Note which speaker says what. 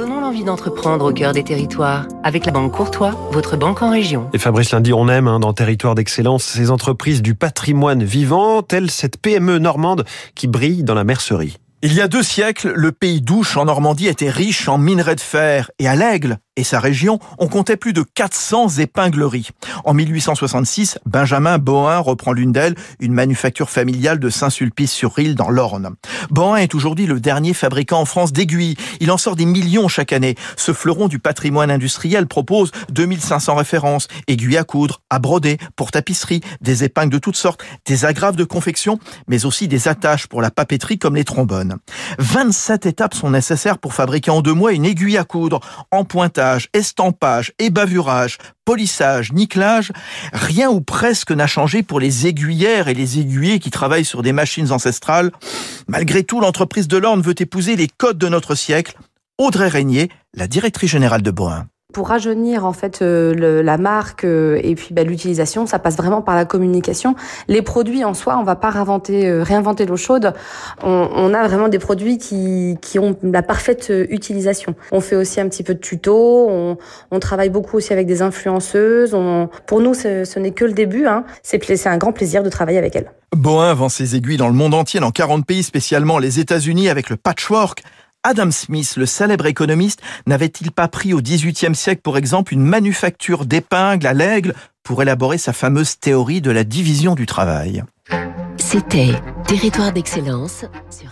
Speaker 1: Donnons l'envie d'entreprendre au cœur des territoires avec la Banque Courtois, votre banque en région.
Speaker 2: Et Fabrice Lundi, on aime hein, dans Territoire d'Excellence ces entreprises du patrimoine vivant, telle cette PME normande qui brille dans la mercerie.
Speaker 3: Il y a deux siècles, le pays d'Ouche en Normandie était riche en minerais de fer et à l'Aigle et sa région, on comptait plus de 400 épingleries. En 1866, Benjamin Bohin reprend l'une d'elles, une manufacture familiale de Saint-Sulpice-sur-Île dans l'Orne. Bohin est aujourd'hui le dernier fabricant en France d'aiguilles. Il en sort des millions chaque année. Ce fleuron du patrimoine industriel propose 2500 références, aiguilles à coudre, à broder, pour tapisserie, des épingles de toutes sortes, des agrafes de confection, mais aussi des attaches pour la papeterie comme les trombones. 27 étapes sont nécessaires pour fabriquer en deux mois une aiguille à coudre, en pointage, estampage, ébavurage, polissage, nickelage, rien ou presque n'a changé pour les aiguillères et les aiguillers qui travaillent sur des machines ancestrales. Malgré tout, l'entreprise de l'Orne veut épouser les codes de notre siècle. Audrey Régnier, la directrice générale de Bohin.
Speaker 4: Pour rajeunir en fait euh, la marque euh, et puis bah, l'utilisation, ça passe vraiment par la communication. Les produits en soi, on va pas réinventer, euh, réinventer l'eau chaude. On, on, a vraiment des produits qui, qui ont la parfaite utilisation. On fait aussi un petit peu de tuto. On, on travaille beaucoup aussi avec des influenceuses. On, pour nous, ce, n'est que le début. Hein. C'est un grand plaisir de travailler avec elles.
Speaker 3: Bohin vend ses aiguilles dans le monde entier, dans 40 pays, spécialement les États-Unis, avec le patchwork. Adam Smith, le célèbre économiste, n'avait-il pas pris au XVIIIe siècle, pour exemple, une manufacture d'épingles à l'aigle pour élaborer sa fameuse théorie de la division du travail?
Speaker 1: C'était Territoire d'excellence sur